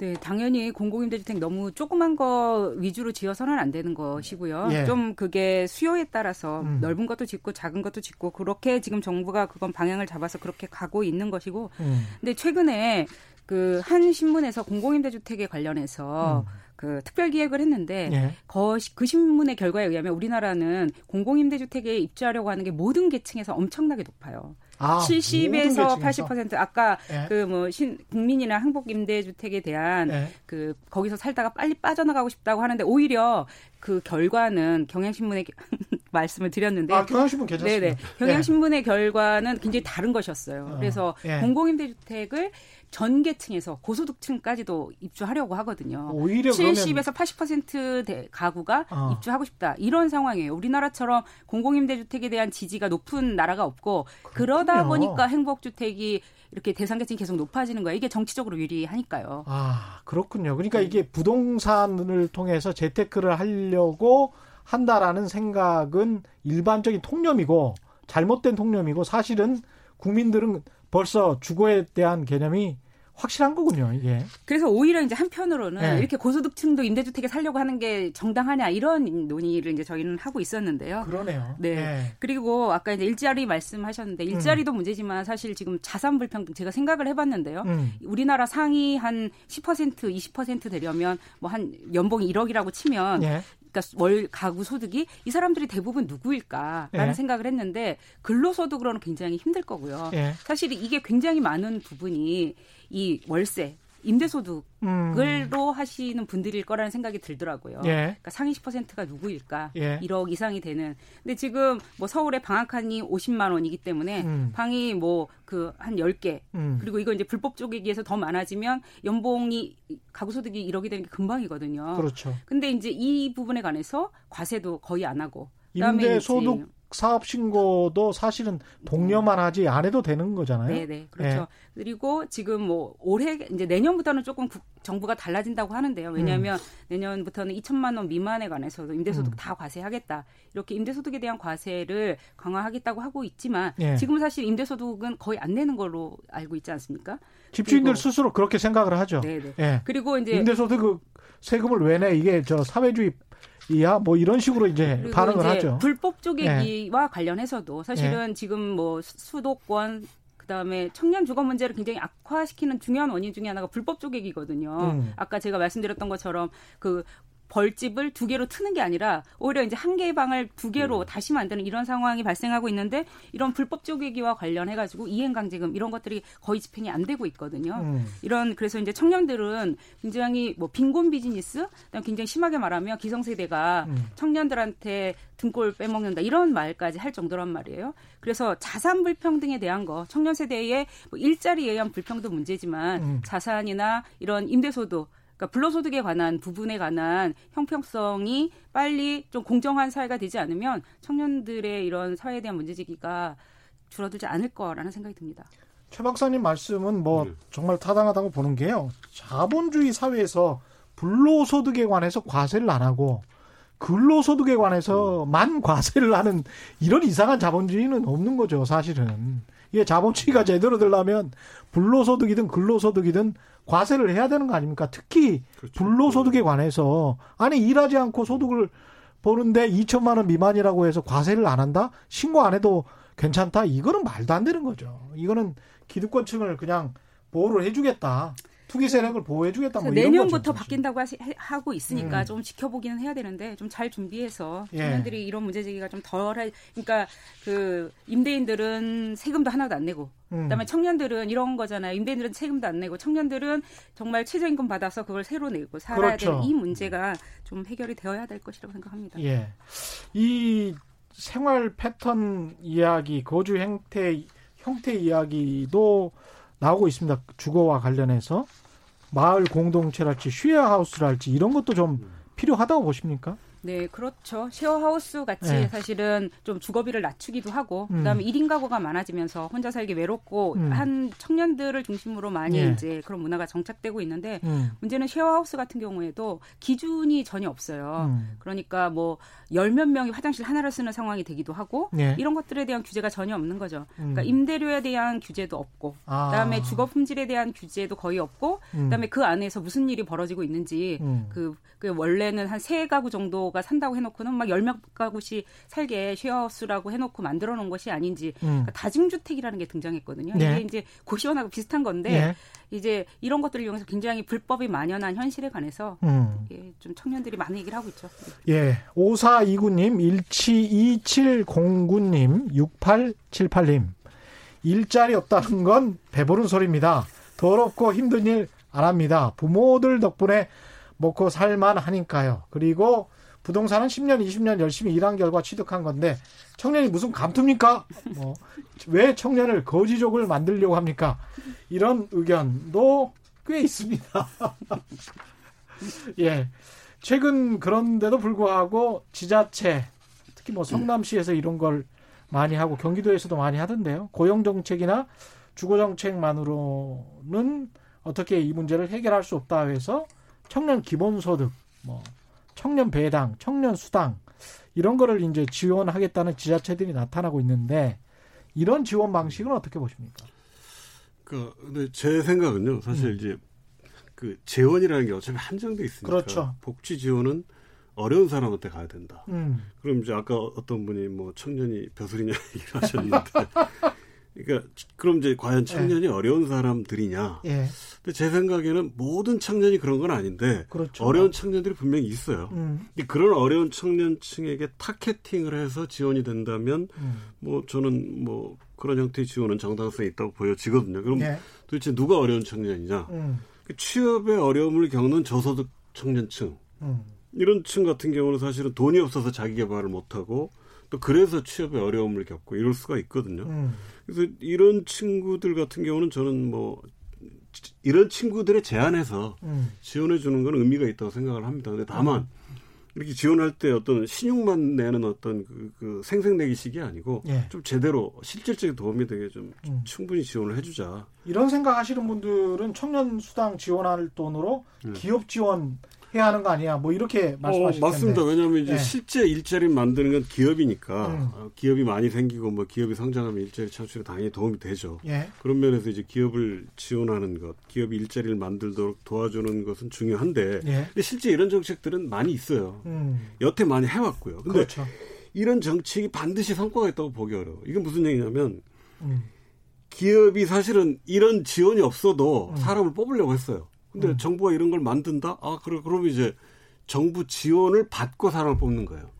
Speaker 4: 네, 당연히 공공임대주택 너무 조그만 거 위주로 지어서는 안 되는 것이고요. 예. 좀 그게 수요에 따라서 음. 넓은 것도 짓고 작은 것도 짓고 그렇게 지금 정부가 그건 방향을 잡아서 그렇게 가고 있는 것이고. 음. 근데 최근에 그 한 신문에서 공공임대주택에 관련해서 음. 그 특별 기획을 했는데 예. 그, 그 신문의 결과에 의하면 우리나라는 공공임대주택에 입주하려고 하는 게 모든 계층에서 엄청나게 높아요. 아, 70에서 80% 아까 예. 그뭐 국민이나 항복 임대주택에 대한 예. 그 거기서 살다가 빨리 빠져나가고 싶다고 하는데 오히려 그 결과는 경향신문의 말씀을 드렸는데
Speaker 1: 아 경향신문 괜찮습니다. 네네
Speaker 4: 경향신문의 예. 결과는 굉장히 다른 것이었어요. 어. 그래서 예. 공공임대주택을 전 계층에서 고소득층까지도 입주하려고 하거든요. 오히려 70에서 80% 가구가 어. 입주하고 싶다. 이런 상황이에요. 우리나라처럼 공공임대주택에 대한 지지가 높은 나라가 없고 그렇군요. 그러다 보니까 행복주택이 이렇게 대상계층이 계속 높아지는 거예요. 이게 정치적으로 유리하니까요.
Speaker 1: 아, 그렇군요. 그러니까 네. 이게 부동산을 통해서 재테크를 하려고 한다라는 생각은 일반적인 통념이고 잘못된 통념이고 사실은 국민들은 벌써 주거에 대한 개념이 확실한 거군요, 이게.
Speaker 4: 그래서 오히려 이제 한편으로는 네. 이렇게 고소득층도 임대주택에 살려고 하는 게 정당하냐 이런 논의를 이제 저희는 하고 있었는데요.
Speaker 1: 그러네요.
Speaker 4: 네. 네. 그리고 아까 이제 일자리 말씀하셨는데 일자리도 음. 문제지만 사실 지금 자산 불평등 제가 생각을 해봤는데요. 음. 우리나라 상위 한 10% 20% 되려면 뭐 한 연봉이 1억이라고 치면 네. 그러니까 월 가구 소득이 이 사람들이 대부분 누구일까라는 예. 생각을 했는데 근로소득으로는 굉장히 힘들 거고요. 예. 사실 이게 굉장히 많은 부분이 이 월세 임대소득을로 음. 하시는 분들일 거라는 생각이 들더라고요. 예. 그러니까 상위 10%가 누구일까? 예. 1억 이상이 되는. 근데 지금 뭐 서울에 방학한이 50만 원이기 때문에 음. 방이 뭐 그 한 10개. 음. 그리고 이거 이제 불법 쪼개기에서 더 많아지면 연봉이 가구 소득이 1억이 되는 게 금방이거든요.
Speaker 1: 그렇죠.
Speaker 4: 근데 이제 이 부분에 관해서 과세도 거의 안 하고
Speaker 1: 임대 소득 사업 신고도 사실은 동료만 하지 안 해도 되는 거잖아요.
Speaker 4: 네, 네. 그렇죠. 네. 그리고 지금 뭐 올해 이제 내년부터는 조금 국, 정부가 달라진다고 하는데요. 왜냐하면 음. 내년부터는 2천만 원 미만에 관해서도 임대소득 음. 다 과세하겠다. 이렇게 임대소득에 대한 과세를 강화하겠다고 하고 있지만 네. 지금 사실 임대소득은 거의 안 내는 걸로 알고 있지 않습니까?
Speaker 1: 집주인들 스스로 그렇게 생각을 하죠. 네, 네. 네.
Speaker 4: 그리고 이제
Speaker 1: 임대소득 세금을 왜 내? 이게 저 사회주의 이야 뭐 이런 식으로 이제 반응을 하죠.
Speaker 4: 불법 쪼개기와 네. 관련해서도 사실은 네. 지금 뭐 수도권 그다음에 청년 주거 문제를 굉장히 악화시키는 중요한 원인 중에 하나가 불법 쪼개기거든요. 음. 아까 제가 말씀드렸던 것처럼 그 벌집을 두 개로 트는 게 아니라 오히려 이제 한 개의 방을 두 개로 음. 다시 만드는 이런 상황이 발생하고 있는데 이런 불법 쪼개기와 관련해 가지고 이행강제금 이런 것들이 거의 집행이 안 되고 있거든요. 음. 이런 그래서 이제 청년들은 굉장히 뭐 빈곤 비즈니스, 굉장히 심하게 말하면 기성세대가 음. 청년들한테 등골 빼먹는다 이런 말까지 할 정도란 말이에요. 그래서 자산 불평등에 대한 거 청년 세대의 뭐 일자리에 의한 불평등 문제지만 음. 자산이나 이런 임대소득 그러니까 불로소득에 관한 부분에 관한 형평성이 빨리 좀 공정한 사회가 되지 않으면 청년들의 이런 사회에 대한 문제제기가 줄어들지 않을 거라는 생각이 듭니다.
Speaker 1: 최 박사님 말씀은 뭐 네. 정말 타당하다고 보는 게요. 자본주의 사회에서 불로소득에 관해서 과세를 안 하고 근로소득에 관해서만 과세를 하는 이런 이상한 자본주의는 없는 거죠, 사실은. 이게 자본주의가 제대로 되려면 불로소득이든 근로소득이든 과세를 해야 되는 거 아닙니까? 특히 그렇죠. 불로소득에 관해서 아니 일하지 않고 소득을 버는데 2천만 원 미만이라고 해서 과세를 안 한다? 신고 안 해도 괜찮다? 이거는 말도 안 되는 거죠. 이거는 기득권층을 그냥 보호를 해주겠다. 투기 세력을 보호해주겠다. 뭐
Speaker 4: 내년부터 바뀐다고 하, 고 있으니까 음. 좀 지켜보기는 해야 되는데 좀 잘 준비해서 예. 청년들이 이런 문제 제기가 좀 덜해. 그러니까 그 임대인들은 세금도 하나도 안 내고, 음. 그다음에 청년들은 이런 거잖아요. 임대인들은 세금도 안 내고, 청년들은 정말 최저임금 받아서 그걸 새로 내고 살아야 그렇죠. 되는 이 문제가 좀 해결이 되어야 될 것이라고 생각합니다.
Speaker 1: 예. 이 생활 패턴 이야기, 거주 형태 형태 이야기도 나오고 있습니다. 주거와 관련해서 마을 공동체랄지 슈어하우스랄지 이런 것도 좀 필요하다고 보십니까?
Speaker 4: 네, 그렇죠. 쉐어하우스 같이 네. 사실은 좀 주거비를 낮추기도 하고 음. 그다음에 1인 가구가 많아지면서 혼자 살기 외롭고 음. 한 청년들을 중심으로 많이 네. 이제 그런 문화가 정착되고 있는데 음. 문제는 쉐어하우스 같은 경우에도 기준이 전혀 없어요. 음. 그러니까 뭐 열 몇 명이 화장실 하나를 쓰는 상황이 되기도 하고 네. 이런 것들에 대한 규제가 전혀 없는 거죠. 그러니까 음. 임대료에 대한 규제도 없고 아. 그다음에 주거 품질에 대한 규제도 거의 없고 음. 그다음에 그 안에서 무슨 일이 벌어지고 있는지 그, 그 원래는 한 세 가구 정도 정도가 산다고 해놓고는 막열명 가구씩 살게 쉐어하우스라고 해놓고 만들어 놓은 것이 아닌지 음. 그러니까 다중주택이라는 게 등장했거든요. 네. 이게 이제 고시원하고 비슷한 건데 네. 이제 이런 것들을 이용해서 굉장히 불법이 만연한 현실에 관해서 음. 좀 청년들이 많은 얘기를 하고 있죠.
Speaker 1: 예. 5429님, 172709님, 6878님. 일자리 없다는 건 배부른 소리입니다. 더럽고 힘든 일 안 합니다. 부모들 덕분에 먹고 살만 하니까요. 그리고 부동산은 10년, 20년 열심히 일한 결과 취득한 건데 청년이 무슨 감투입니까? 뭐, 왜 청년을 거지족을 만들려고 합니까? 이런 의견도 꽤 있습니다. 예. 최근 그런데도 불구하고 지자체, 특히 뭐 성남시에서 이런 걸 많이 하고 경기도에서도 많이 하던데요. 고용 정책이나 주거 정책만으로는 어떻게 이 문제를 해결할 수 없다 해서 청년 기본소득, 뭐 청년 배당, 청년 수당 이런 거를 이제 지원하겠다는 지자체들이 나타나고 있는데 이런 지원 방식은 어떻게 보십니까?
Speaker 3: 그 근데 제 생각은요. 사실 음. 이제 그 재원이라는 게 어차피 한정돼 있으니까
Speaker 1: 그렇죠.
Speaker 3: 복지 지원은 어려운 사람한테 가야 된다. 음. 그럼 이제 아까 어떤 분이 뭐 청년이 벼슬이냐 얘기를 하셨는데 그러니까 그럼 이제 과연 청년이 예. 어려운 사람들이냐? 예. 근데 제 생각에는 모든 청년이 그런 건 아닌데 그렇죠. 어려운 청년들이 분명히 있어요. 음. 그런 어려운 청년층에게 타겟팅을 해서 지원이 된다면 음. 뭐 저는 뭐 그런 형태의 지원은 정당성이 있다고 보여지거든요. 그럼 예. 도대체 누가 어려운 청년이냐? 음. 그 취업의 어려움을 겪는 저소득 청년층 음. 이런 층 같은 경우는 사실은 돈이 없어서 자기 개발을 못하고 또 그래서 취업에 어려움을 겪고 이럴 수가 있거든요. 음. 그래서 이런 친구들 같은 경우는 저는 뭐 이런 친구들의 제안에서 음. 지원해 주는 건 의미가 있다고 생각을 합니다. 근데 다만 이렇게 지원할 때 어떤 신용만 내는 어떤 그, 그 생색내기식이 아니고 예. 좀 제대로 실질적인 도움이 되게 좀 음. 충분히 지원을 해주자.
Speaker 1: 이런 생각하시는 분들은 청년 수당 지원할 돈으로 음. 기업 지원 해야 하는 거 아니야? 뭐 이렇게 말씀하시는
Speaker 3: 어, 맞습니다. 왜냐하면 이제 네. 실제 일자리 만드는 건 기업이니까 음. 어, 기업이 많이 생기고 뭐 기업이 성장하면 일자리 창출에 당연히 도움이 되죠. 예. 그런 면에서 이제 기업을 지원하는 것, 기업이 일자리를 만들도록 도와주는 것은 중요한데, 예. 근데 실제 이런 정책들은 많이 있어요. 음. 여태 많이 해왔고요. 근데 그렇죠. 이런 정책이 반드시 성과가 있다고 보기 어려워. 이건 무슨 얘기냐면. 음. 기업이 사실은 이런 지원이 없어도 음. 사람을 뽑으려고 했어요. 근데 음. 정부가 이런 걸 만든다? 아, 그래, 그러면 이제 정부 지원을 받고 사람을 뽑는 거예요.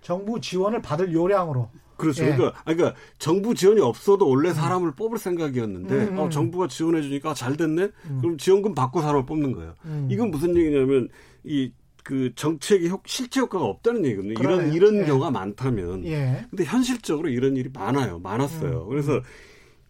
Speaker 1: 정부 지원을 받을 요량으로.
Speaker 3: 그렇죠. 예. 그러니까, 그러니까 정부 지원이 없어도 원래 음. 사람을 음. 뽑을 생각이었는데 음, 음. 어, 정부가 지원해 주니까 잘 됐네. 음. 그럼 지원금 받고 사람을 뽑는 거예요. 음. 이건 무슨 얘기냐면 이 그 정책이 효, 실제 효과가 없다는 얘기거든요. 그러네요. 이런 이런 예. 경우가 많다면. 예. 근데 현실적으로 이런 일이 많아요. 많았어요. 그래서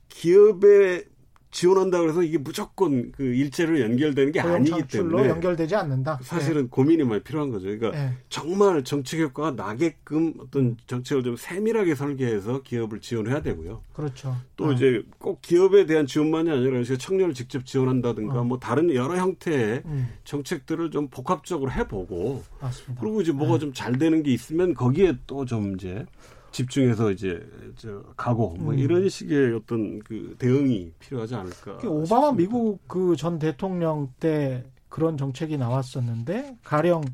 Speaker 3: 기업의 지원한다 그래서 이게 무조건 그 일제로 연결되는 게 아니기 때문에
Speaker 1: 연결되지 않는다.
Speaker 3: 사실은 네. 고민이 많이 필요한 거죠. 그러니까 네. 정말 정책 효과가 나게끔 어떤 정책을 좀 세밀하게 설계해서 기업을 지원해야 되고요.
Speaker 1: 그렇죠.
Speaker 3: 또 어. 이제 꼭 기업에 대한 지원만이 아니라 청년을 직접 지원한다든가 어. 뭐 다른 여러 형태의 음. 정책들을 좀 복합적으로 해보고 맞습니다. 그리고 이제 뭐가 네. 좀잘 되는 게 있으면 거기에 또 좀 이제 집중해서 이제 저 가고 뭐 음. 이런 식의 어떤 그 대응이 필요하지 않을까.
Speaker 1: 오바마 싶습니다. 미국 그 전 대통령 때 그런 정책이 나왔었는데 가령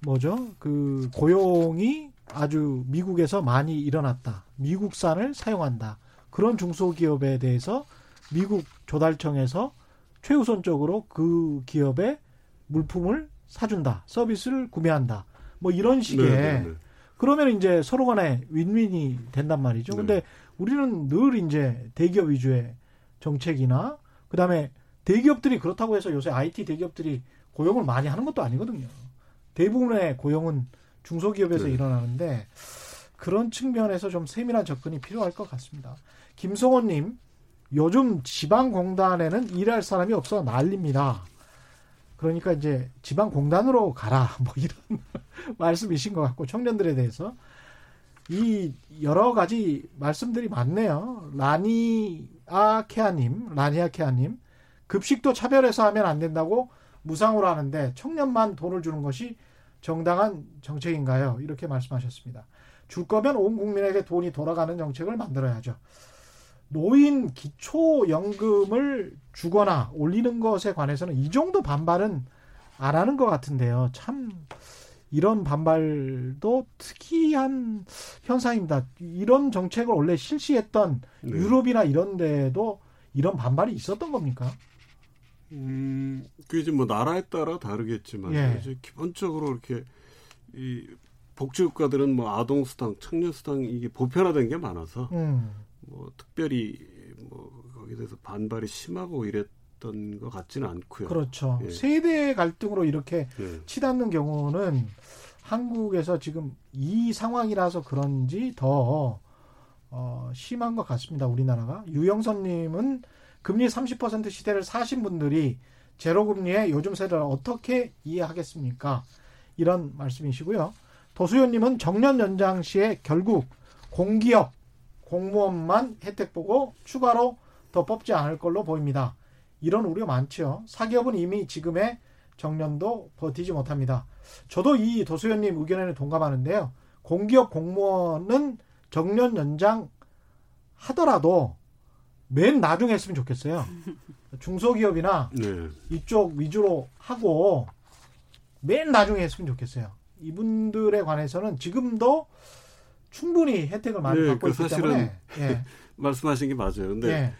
Speaker 1: 뭐죠? 그 고용이 아주 미국에서 많이 일어났다. 미국산을 사용한다. 그런 중소기업에 대해서 미국 조달청에서 최우선적으로 그 기업의 물품을 사준다. 서비스를 구매한다. 뭐 이런 식의 네네네. 그러면 이제 서로 간에 윈윈이 된단 말이죠. 네. 근데 우리는 늘 이제 대기업 위주의 정책이나 그다음에 대기업들이 그렇다고 해서 요새 IT 대기업들이 고용을 많이 하는 것도 아니거든요. 대부분의 고용은 중소기업에서 네. 일어나는데 그런 측면에서 좀 세밀한 접근이 필요할 것 같습니다. 김성원님, 요즘 지방공단에는 일할 사람이 없어 난립니다. 그러니까 이제 지방 공단으로 가라 뭐 이런 말씀이신 것 같고 청년들에 대해서 이 여러 가지 말씀들이 많네요. 라니아 케아님, 라니아 케아님 급식도 차별해서 하면 안 된다고 무상으로 하는데 청년만 돈을 주는 것이 정당한 정책인가요? 이렇게 말씀하셨습니다. 줄 거면 온 국민에게 돈이 돌아가는 정책을 만들어야죠. 노인 기초연금을 주거나 올리는 것에 관해서는 이 정도 반발은 안 하는 것 같은데요. 참 이런 반발도 특이한 현상입니다. 이런 정책을 원래 실시했던 네. 유럽이나 이런 데도 이런 반발이 있었던 겁니까?
Speaker 3: 음, 그게 이제 뭐 나라에 따라 다르겠지만 예. 이제 기본적으로 이렇게 이 복지 국가들은 뭐 아동 수당, 청년 수당 이게 보편화된 게 많아서 음. 뭐 특별히 뭐 거기에 대해서 반발이 심하고 이랬던 것 같지는 않고요.
Speaker 1: 그렇죠. 예. 세대 갈등으로 이렇게 예. 치닫는 경우는 한국에서 지금 이 상황이라서 그런지 더 어, 심한 것 같습니다. 우리나라가 유영선님은 금리 30% 시대를 사신 분들이 제로금리의 요즘 세대를 어떻게 이해하겠습니까? 이런 말씀이시고요. 도수연님은 정년 연장 시에 결국 공기업 공무원만 혜택 보고 추가로 더 뽑지 않을 걸로 보입니다. 이런 우려 많죠. 사기업은 이미 지금의 정년도 버티지 못합니다. 저도 이 도수연님 의견에는 동감하는데요. 공기업 공무원은 정년 연장 하더라도 맨 나중에 했으면 좋겠어요. 중소기업이나 네. 이쪽 위주로 하고 맨 나중에 했으면 좋겠어요. 이분들에 관해서는 지금도 충분히 혜택을 많이 네, 받고 그 있기 사실은 때문에 예.
Speaker 3: 말씀하신 게 맞아요. 근데 예.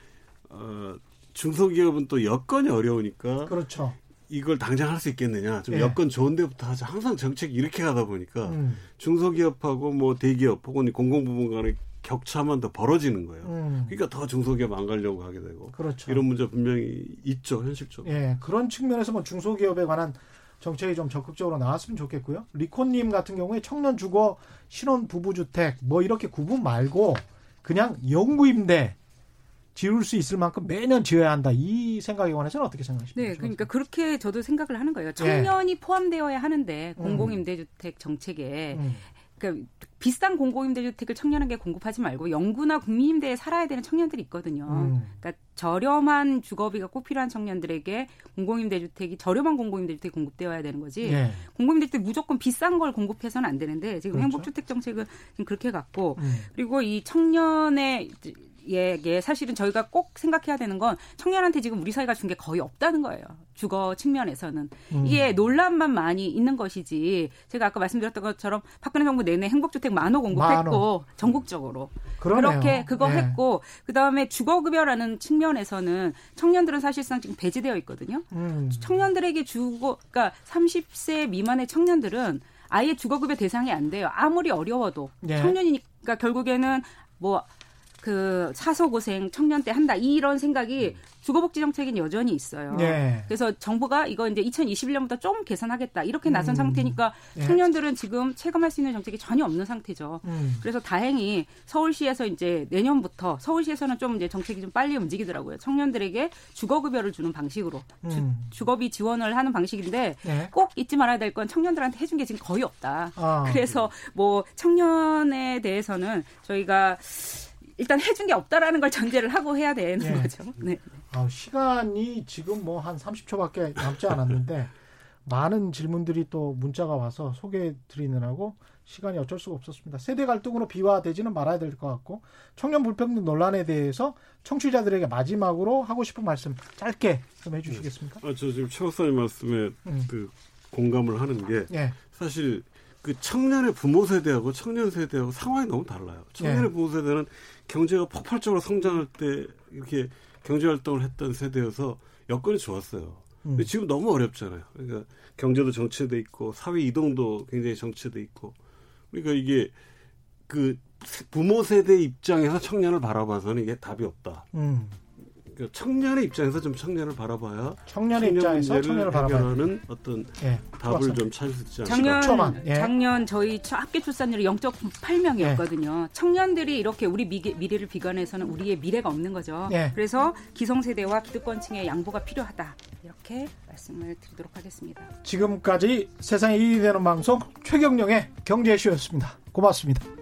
Speaker 3: 어, 중소기업은 또 여건이 어려우니까
Speaker 1: 그렇죠.
Speaker 3: 이걸 당장 할 수 있겠느냐. 좀 예. 여건 좋은 데부터 하자. 항상 정책이 이렇게 가다 보니까 음. 중소기업하고 뭐 대기업 혹은 공공부문 간의 격차만 더 벌어지는 거예요. 음. 그러니까 더 중소기업 안 가려고 하게 되고. 그렇죠. 이런 문제 분명히 있죠, 현실적으로.
Speaker 1: 예, 그런 측면에서 뭐 중소기업에 관한 정책이 좀 적극적으로 나왔으면 좋겠고요. 리코님 같은 경우에 청년 주거 신혼 부부 주택 뭐 이렇게 구분 말고 그냥 영구 임대 지을 수 있을 만큼 매년 지어야 한다. 이 생각에 관해서는 어떻게 생각하십니까?
Speaker 4: 네, 그러니까 그렇게 저도 생각을 하는 거예요. 청년이 네. 포함되어야 하는데 음. 공공임대주택 정책에 음. 그러니까 비싼 공공임대주택을 청년에게 공급하지 말고 영구나 국민임대에 살아야 되는 청년들이 있거든요. 음. 그러니까 저렴한 주거비가 꼭 필요한 청년들에게 공공임대주택이 저렴한 공공임대주택이 공급되어야 되는 거지. 네. 공공임대주택 무조건 비싼 걸 공급해서는 안 되는데 지금 그렇죠. 행복주택 정책은 지금 그렇게 갔고 음. 그리고 이 청년의 예, 사실은 저희가 꼭 생각해야 되는 건 청년한테 지금 우리 사회가 준 게 거의 없다는 거예요. 주거 측면에서는. 음. 이게 논란만 많이 있는 것이지 제가 아까 말씀드렸던 것처럼 박근혜 정부 내내 행복주택 만호 공급했고. 전국적으로. 그러네요. 그렇게 그거 네. 했고 그 다음에 주거급여라는 측면에서는 청년들은 사실상 지금 배제되어 있거든요. 음. 청년들에게 주거 그러니까 30세 미만의 청년들은 아예 주거급여 대상이 안 돼요. 아무리 어려워도 네. 청년이니까 결국에는 뭐 그 사서 고생 청년 때 한다 이런 생각이 음. 주거복지 정책엔 여전히 있어요. 네. 그래서 정부가 이거 이제 2021년부터 좀 개선하겠다 이렇게 나선 음. 상태니까 네. 청년들은 지금 체감할 수 있는 정책이 전혀 없는 상태죠. 음. 그래서 다행히 서울시에서 이제 내년부터 서울시에서는 좀 이제 정책이 좀 빨리 움직이더라고요. 청년들에게 주거급여를 주는 방식으로 음. 주, 거비 지원을 하는 방식인데 네. 꼭 잊지 말아야 될 건 청년들한테 해준 게 지금 거의 없다. 아. 그래서 뭐 청년에 대해서는 저희가 일단 해준 게 없다라는 걸 전제를 하고 해야 되는 네. 거죠. 네.
Speaker 1: 아, 시간이 지금 뭐 한 30초밖에 남지 않았는데 많은 질문들이 또 문자가 와서 소개해 드리느라고 시간이 어쩔 수가 없었습니다. 세대 갈등으로 비화되지는 말아야 될 것 같고 청년 불평등 논란에 대해서 청취자들에게 마지막으로 하고 싶은 말씀 짧게 좀 해주시겠습니까?
Speaker 3: 아, 저 지금 최 박사님 말씀에 음. 그 공감을 하는 게 네. 사실 그 청년의 부모 세대하고 청년 세대하고 상황이 너무 달라요. 청년의 네. 부모 세대는 경제가 폭발적으로 성장할 때 이렇게 경제 활동을 했던 세대여서 여건이 좋았어요. 근데 음. 지금 너무 어렵잖아요. 그러니까 경제도 정체돼 있고 사회 이동도 굉장히 정체돼 있고 그러니까 이게 그 부모 세대 입장에서 청년을 바라봐서는 이게 답이 없다. 음. 그 청년의 입장에서 좀 청년을 바라봐야
Speaker 1: 청년의 청년 입장에서 청년을
Speaker 3: 바라봐는 어떤 예, 답을 좀 찾을 수 있지
Speaker 4: 않을까. 작년 예. 작년 저희 합계 출산율이 0.8명이었거든요. 예. 청년들이 이렇게 우리 미래, 미래를 비관해서는 우리의 미래가 없는 거죠. 예. 그래서 기성세대와 기득권층의 양보가 필요하다. 이렇게 말씀을 드리도록 하겠습니다.
Speaker 1: 지금까지 세상에 이익이 되는 방송 최경령의 경제쇼였습니다. 고맙습니다.